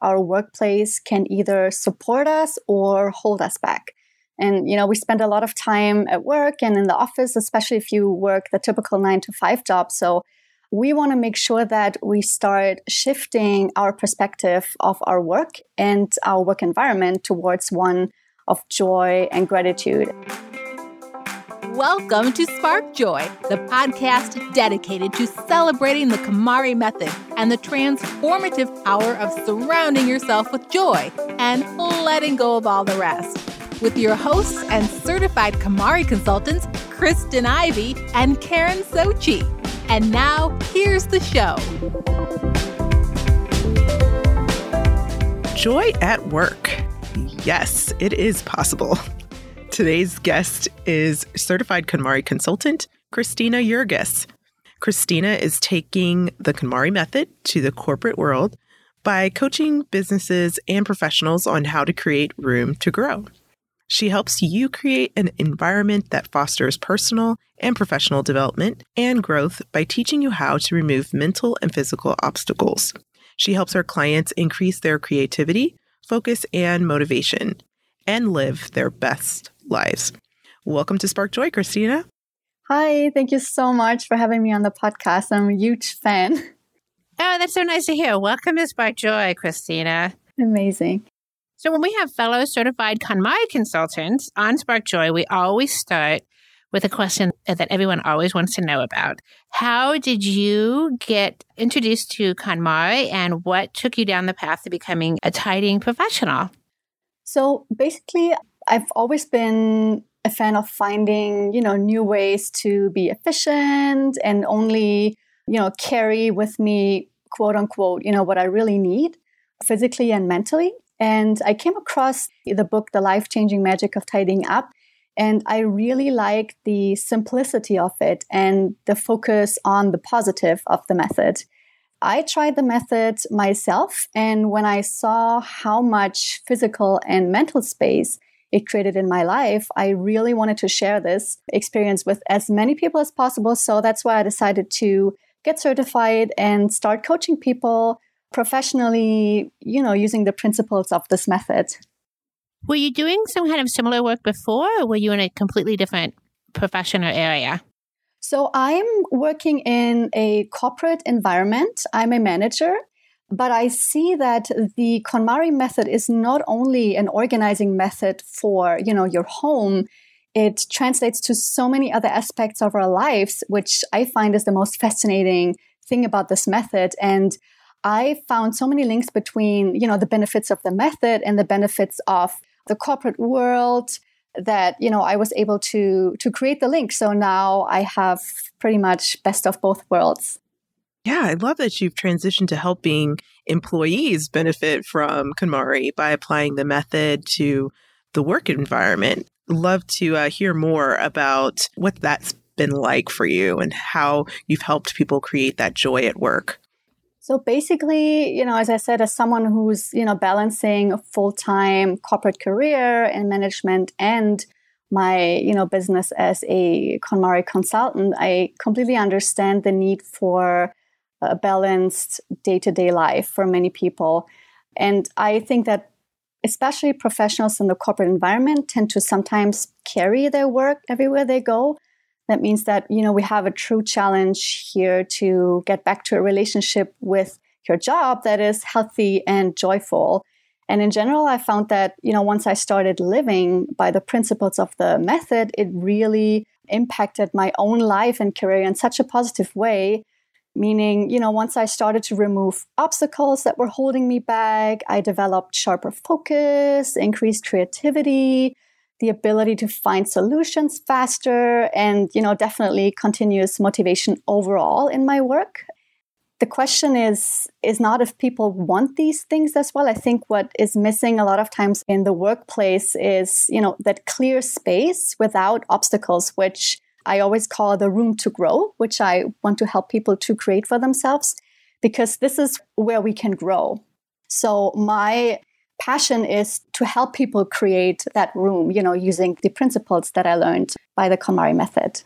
our workplace can either support us or hold us back. And, you know, we spend a lot of time at work and in the office, especially if you work the typical nine to five job. So we want to make sure that we start shifting our perspective of our work and our work environment towards one of joy and gratitude. Welcome to Spark Joy, the podcast dedicated to celebrating the KonMari method and the transformative power of surrounding yourself with joy and letting go of all the rest with your hosts and certified KonMari consultants, Kristen Ivy and Karen Sochi. And now, here's the show. Joy at work. Yes, it is possible. Today's guest is certified KonMari consultant, Christina Yurgis. Christina is taking the KonMari method to the corporate world by coaching businesses and professionals on how to create room to grow. She helps you create an environment that fosters personal and professional development and growth by teaching you how to remove mental and physical obstacles. She helps her clients increase their creativity, focus, and motivation and live their best lives. Welcome to Spark Joy, Christina. Hi, thank you so much for having me on the podcast. I'm a huge fan. Oh, that's so nice to hear. Welcome to Spark Joy, Christina. Amazing. So when we have fellow certified KonMari consultants on Spark Joy, we always start with a question that everyone always wants to know about. How did you get introduced to KonMari and what took you down the path to becoming a tidying professional? So basically, I've always been a fan of finding, you know, new ways to be efficient and only, you know, carry with me, quote unquote, you know, what I really need physically and mentally. And I came across the book, The Life Changing Magic of Tidying Up. And I really like the simplicity of it and the focus on the positive of the method. I tried the method myself. And when I saw how much physical and mental space it created in my life, I really wanted to share this experience with as many people as possible. So that's why I decided to get certified and start coaching people professionally, you know, using the principles of this method. Were you doing some kind of similar work before, or were you in a completely different profession or area? So I'm working in a corporate environment. I'm a manager, but I see that the KonMari method is not only an organizing method for, you know, your home, it translates to so many other aspects of our lives, which I find is the most fascinating thing about this method. And I found so many links between, you know, the benefits of the method and the benefits of the corporate world that, you know, I was able to to create the link. So now I have pretty much best of both worlds. Yeah, I love that you've transitioned to helping employees benefit from KonMari by applying the method to the work environment. Love to uh, hear more about what that's been like for you and how you've helped people create that joy at work. So basically, you know, as I said, as someone who's, you know, balancing a full-time corporate career in management and my, you know, business as a KonMari consultant, I completely understand the need for a balanced day-to-day life for many people. And I think that especially professionals in the corporate environment tend to sometimes carry their work everywhere they go that means that, you know, we have a true challenge here to get back to a relationship with your job that is healthy and joyful. And in general, I found that, you know, once I started living by the principles of the method, it really impacted my own life and career in such a positive way. Meaning, you know, once I started to remove obstacles that were holding me back, I developed sharper focus, increased creativity, the ability to find solutions faster and you know definitely continuous motivation overall in my work. The question is is not if people want these things as well. I think what is missing a lot of times in the workplace is you know that clear space without obstacles which i always call the room to grow which i want to help people to create for themselves because this is where we can grow so my passion is to help people create that room, you know, using the principles that I learned by the KonMari method.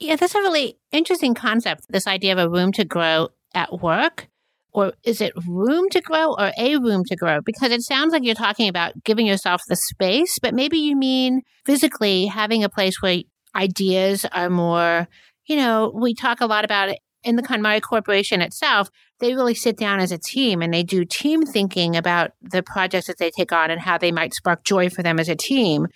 Yeah, that's a really interesting concept, this idea of a room to grow at work. or is it room to grow or a room to grow? Because it sounds like you're talking about giving yourself the space, but maybe you mean physically having a place where ideas are more, you know, we talk a lot about it in the KonMari Corporation itself. They really sit down as a team and they do team thinking about the projects that they take on and how they might spark joy for them as a team.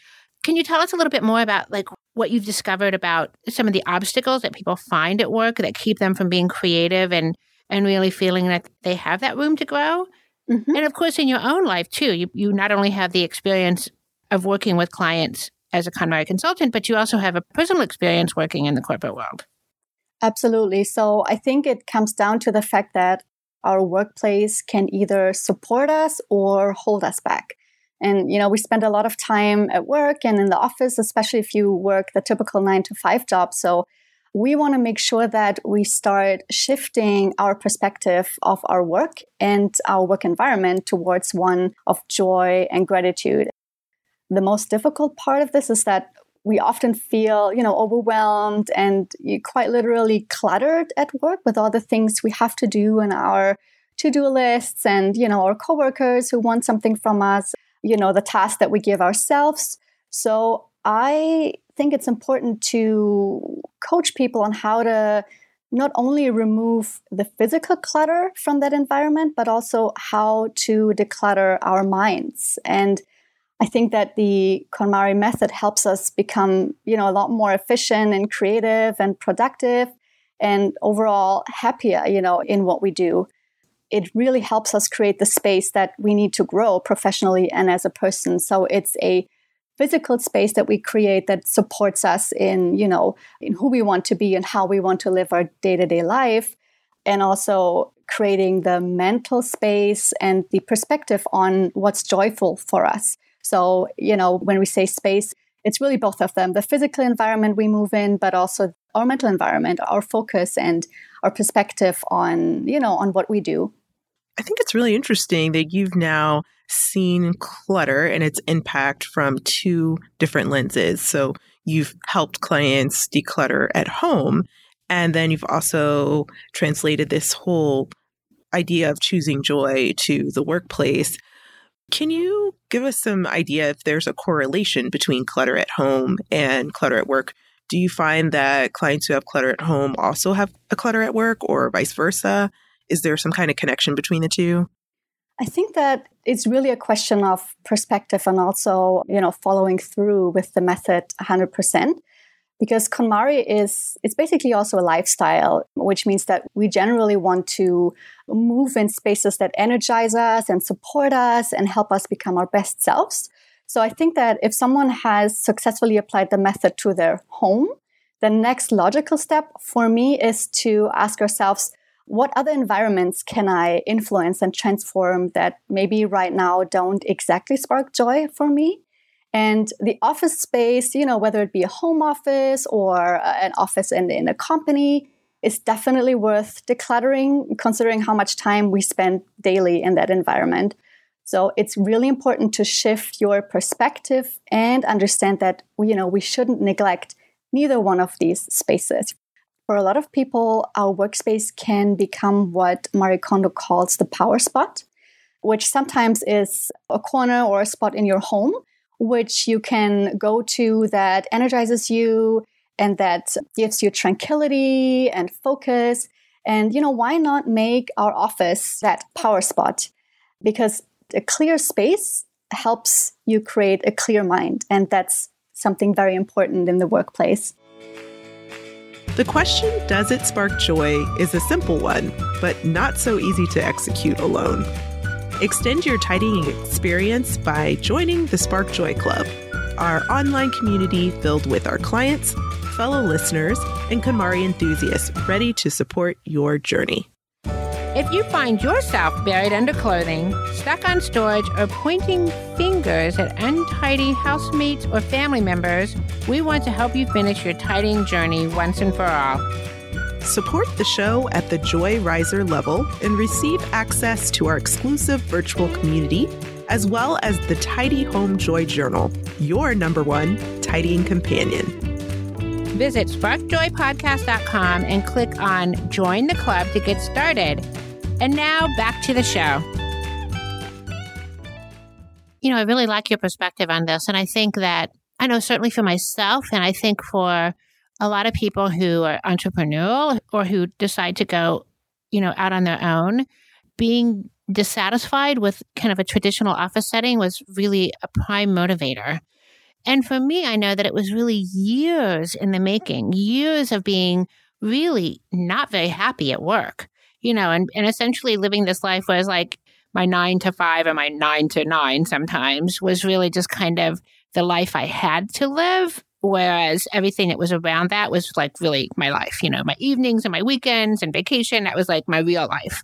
Can you tell us a little bit more about like what you've discovered about some of the obstacles that people find at work that keep them from being creative and and really feeling that they have that room to grow. Mm-hmm. And of course, in your own life too, you, you not only have the experience of working with clients as a KonMari consultant, but you also have a personal experience working in the corporate world. Absolutely. So I think it comes down to the fact that our workplace can either support us or hold us back. And, you know, we spend a lot of time at work and in the office, especially if you work the typical nine to five job. So we want to make sure that we start shifting our perspective of our work and our work environment towards one of joy and gratitude. The most difficult part of this is that we often feel, you know, overwhelmed and quite literally cluttered at work with all the things we have to do in our to-do lists and, you know, our coworkers who want something from us, you know, the tasks that we give ourselves. So I think it's important to coach people on how to not only remove the physical clutter from that environment, but also how to declutter our minds. And I think that the KonMari method helps us become, you know, a lot more efficient and creative and productive and overall happier, you know, in what we do. It really helps us create the space that we need to grow professionally and as a person. So it's a physical space that we create that supports us in, you know, in who we want to be and how we want to live our day-to-day life and also creating the mental space and the perspective on what's joyful for us. So, you know, when we say space, it's really both of them the physical environment we move in, but also our mental environment, our focus, and our perspective on, you know, on what we do. I think it's really interesting that you've now seen clutter and its impact from two different lenses. So you've helped clients declutter at home, and then you've also translated this whole idea of choosing joy to the workplace. Can you give us some idea if there's a correlation between clutter at home and clutter at work? Do you find that clients who have clutter at home also have a clutter at work or vice versa? Is there some kind of connection between the two? I think that it's really a question of perspective and also, you know, following through with the method 100% because KonMari is it's basically also a lifestyle, which means that we generally want to move in spaces that energize us and support us and help us become our best selves. So I think that if someone has successfully applied the method to their home, the next logical step for me is to ask ourselves, what other environments can I influence and transform that maybe right now don't exactly spark joy for me? And the office space, you know, whether it be a home office or uh, an office in, in a company, is definitely worth decluttering, considering how much time we spend daily in that environment. So it's really important to shift your perspective and understand that you know we shouldn't neglect neither one of these spaces for a lot of people, our workspace can become what Marie Kondo calls the power spot, which sometimes is a corner or a spot in your home, which you can go to that energizes you and that gives you tranquility and focus. And, you know, why not make our office that power spot? Because a clear space helps you create a clear mind. And that's something very important in the workplace. The question, does it spark joy, is a simple one, but not so easy to execute alone. Extend your tidying experience by joining the Spark Joy Club, our online community filled with our clients, fellow listeners, and KonMari enthusiasts ready to support your journey. If you find yourself buried under clothing, stuck on storage, or pointing fingers at untidy housemates or family members, we want to help you finish your tidying journey once and for all. Support the show at the Joy Riser level and receive access to our exclusive virtual community, as well as the Tidy Home Joy Journal, your number one tidying companion. Visit sparkjoypodcast.com and click on Join the Club to get started. And now back to the show. You know, I really like your perspective on this. And I think that I know certainly for myself, and I think for a lot of people who are entrepreneurial or who decide to go, you know, out on their own, being dissatisfied with kind of a traditional office setting was really a prime motivator. And for me, I know that it was really years in the making, years of being really not very happy at work you know, and, and essentially living this life was like my nine to five or my nine to nine sometimes was really just kind of the life I had to live. Whereas everything that was around that was like really my life, you know, my evenings and my weekends and vacation, that was like my real life.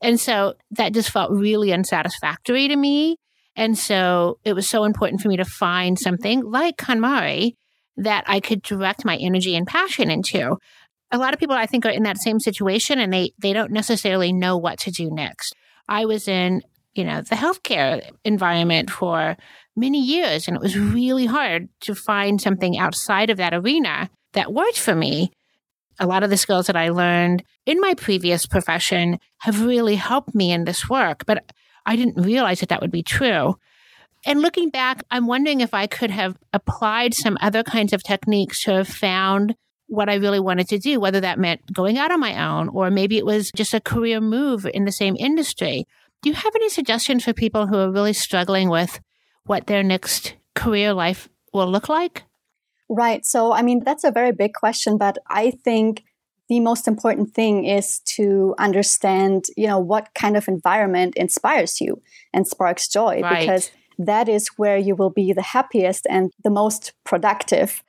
And so that just felt really unsatisfactory to me. And so it was so important for me to find mm-hmm. something like KonMari that I could direct my energy and passion into a lot of people I think are in that same situation and they they don't necessarily know what to do next. I was in, you know, the healthcare environment for many years and it was really hard to find something outside of that arena that worked for me. A lot of the skills that I learned in my previous profession have really helped me in this work, but I didn't realize that that would be true. And looking back, I'm wondering if I could have applied some other kinds of techniques to have found what I really wanted to do, whether that meant going out on my own or maybe it was just a career move in the same industry. Do you have any suggestions for people who are really struggling with what their next career life will look like? Right. So, I mean, that's a very big question, but I think the most important thing is to understand, you know, what kind of environment inspires you and sparks joy right. because that is where you will be the happiest and the most productive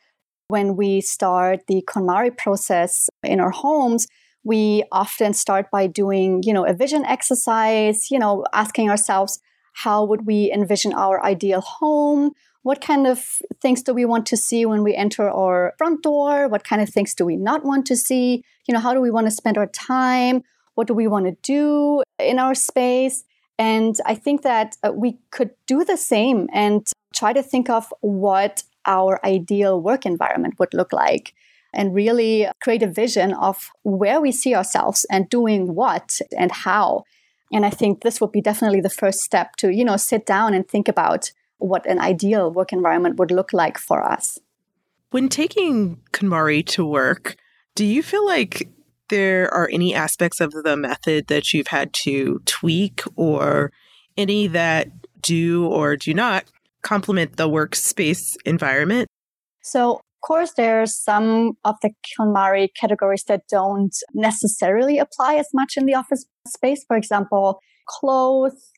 when we start the KonMari process in our homes, we often start by doing, you know, a vision exercise, you know, asking ourselves, how would we envision our ideal home? What kind of things do we want to see when we enter our front door? What kind of things do we not want to see? You know, how do we want to spend our time? What do we want to do in our space? And I think that uh, we could do the same and try to think of what our ideal work environment would look like and really create a vision of where we see ourselves and doing what and how. And I think this would be definitely the first step to, you know, sit down and think about what an ideal work environment would look like for us. When taking KonMari to work, do you feel like there are any aspects of the method that you've had to tweak or any that do or do not complement the workspace environment? So, of course, there's some of the KonMari categories that don't necessarily apply as much in the office space. For example, clothes,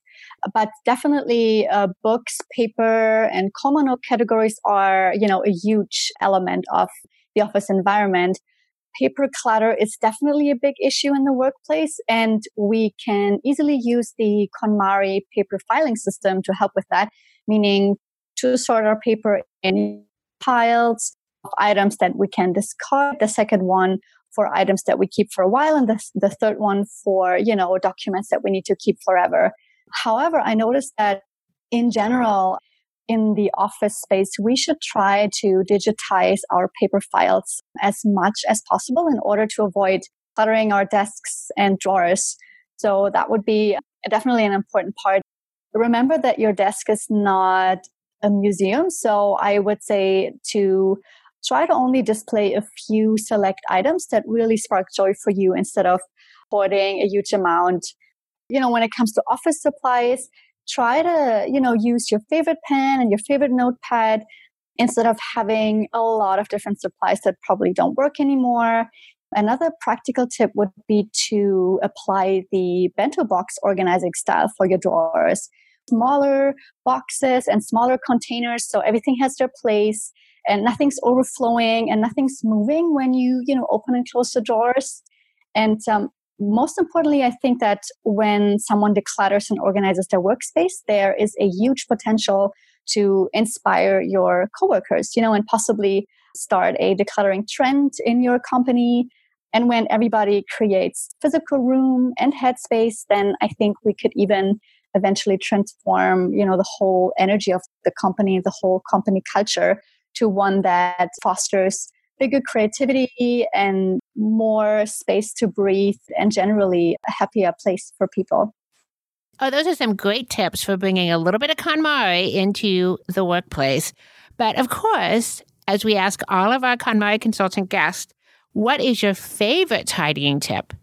but definitely uh, books, paper, and common categories are, you know, a huge element of the office environment. Paper clutter is definitely a big issue in the workplace, and we can easily use the KonMari paper filing system to help with that meaning to sort our paper in piles items that we can discard. The second one for items that we keep for a while, and the, the third one for, you know, documents that we need to keep forever. However, I noticed that in general, in the office space, we should try to digitize our paper files as much as possible in order to avoid cluttering our desks and drawers. So that would be definitely an important part remember that your desk is not a museum. So I would say to try to only display a few select items that really spark joy for you instead of hoarding a huge amount. You know, when it comes to office supplies, try to, you know, use your favorite pen and your favorite notepad instead of having a lot of different supplies that probably don't work anymore. Another practical tip would be to apply the bento box organizing style for your drawers. Smaller boxes and smaller containers so everything has their place and nothing's overflowing and nothing's moving when you, you know, open and close the doors. And um, most importantly, I think that when someone declutters and organizes their workspace, there is a huge potential to inspire your coworkers, you know, and possibly start a decluttering trend in your company. And when everybody creates physical room and headspace, then I think we could even eventually transform, you know, the whole energy of the company, the whole company culture to one that fosters bigger creativity and more space to breathe and generally a happier place for people. Oh, those are some great tips for bringing a little bit of KonMari into the workplace. But of course, as we ask all of our KonMari consultant guests, what is your favorite tidying tip?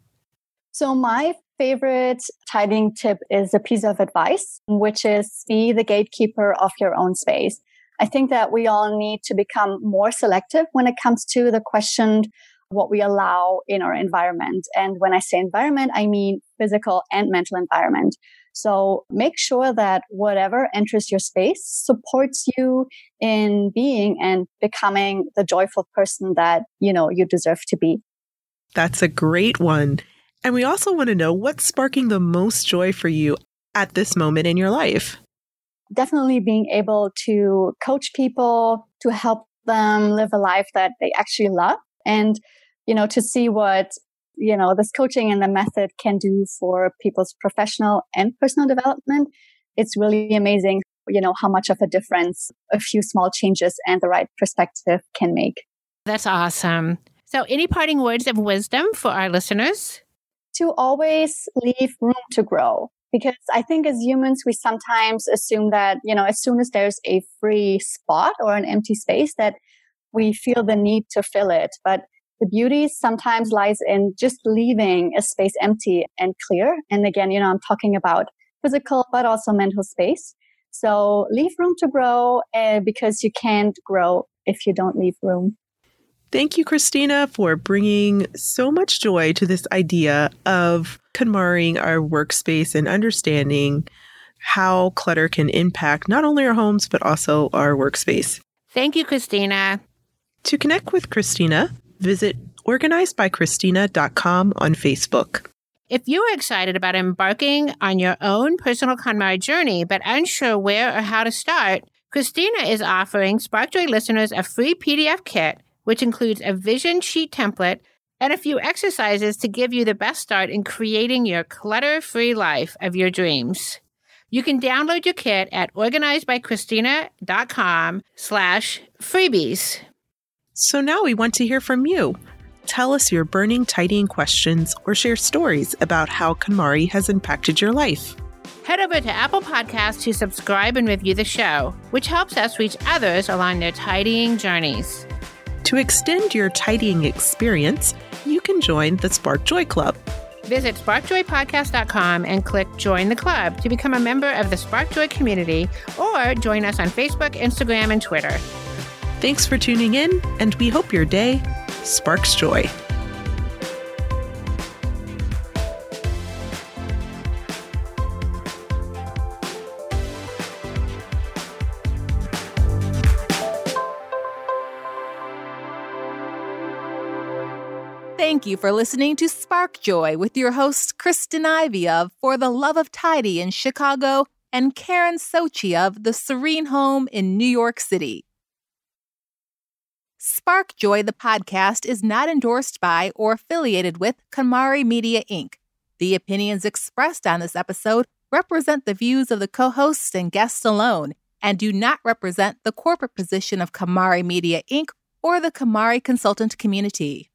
So, my favorite tidying tip is a piece of advice, which is be the gatekeeper of your own space. I think that we all need to become more selective when it comes to the question what we allow in our environment. And when I say environment, I mean physical and mental environment. So make sure that whatever enters your space supports you in being and becoming the joyful person that, you know, you deserve to be. That's a great one. And we also want to know what's sparking the most joy for you at this moment in your life. Definitely being able to coach people, to help them live a life that they actually love and you know to see what you know this coaching and the method can do for people's professional and personal development. It's really amazing you know how much of a difference a few small changes and the right perspective can make. That's awesome. So any parting words of wisdom for our listeners? To always leave room to grow because i think as humans we sometimes assume that you know as soon as there's a free spot or an empty space that we feel the need to fill it but the beauty sometimes lies in just leaving a space empty and clear. And again, you know, I'm talking about physical, but also mental space. So leave room to grow uh, because you can't grow if you don't leave room. Thank you, Christina, for bringing so much joy to this idea of KonMariing our workspace and understanding how clutter can impact not only our homes, but also our workspace. Thank you, Christina. To connect with Christina, visit organizedbychristina.com on Facebook. If you are excited about embarking on your own personal KonMari journey but unsure where or how to start, Christina is offering SparkJoy listeners a free PDF kit, which includes a vision sheet template and a few exercises to give you the best start in creating your clutter-free life of your dreams. You can download your kit at organizedbychristina.com slash freebies. So now we want to hear from you. Tell us your burning tidying questions or share stories about how KonMari has impacted your life. Head over to Apple Podcasts to subscribe and review the show, which helps us reach others along their tidying journeys. To extend your tidying experience, you can join the Spark Joy Club. Visit sparkjoypodcast.com and click Join the Club to become a member of the Spark Joy community or join us on Facebook, Instagram, and Twitter. Thanks for tuning in, and we hope your day sparks joy. Thank you for listening to Spark Joy with your hosts Kristen Ivy of For the Love of Tidy in Chicago and Karen Sochi of The Serene Home in New York City. Spark Joy, the podcast, is not endorsed by or affiliated with KonMari Media Inc. The opinions expressed on this episode represent the views of the co hosts and guests alone and do not represent the corporate position of KonMari Media Inc. or the KonMari consultant community.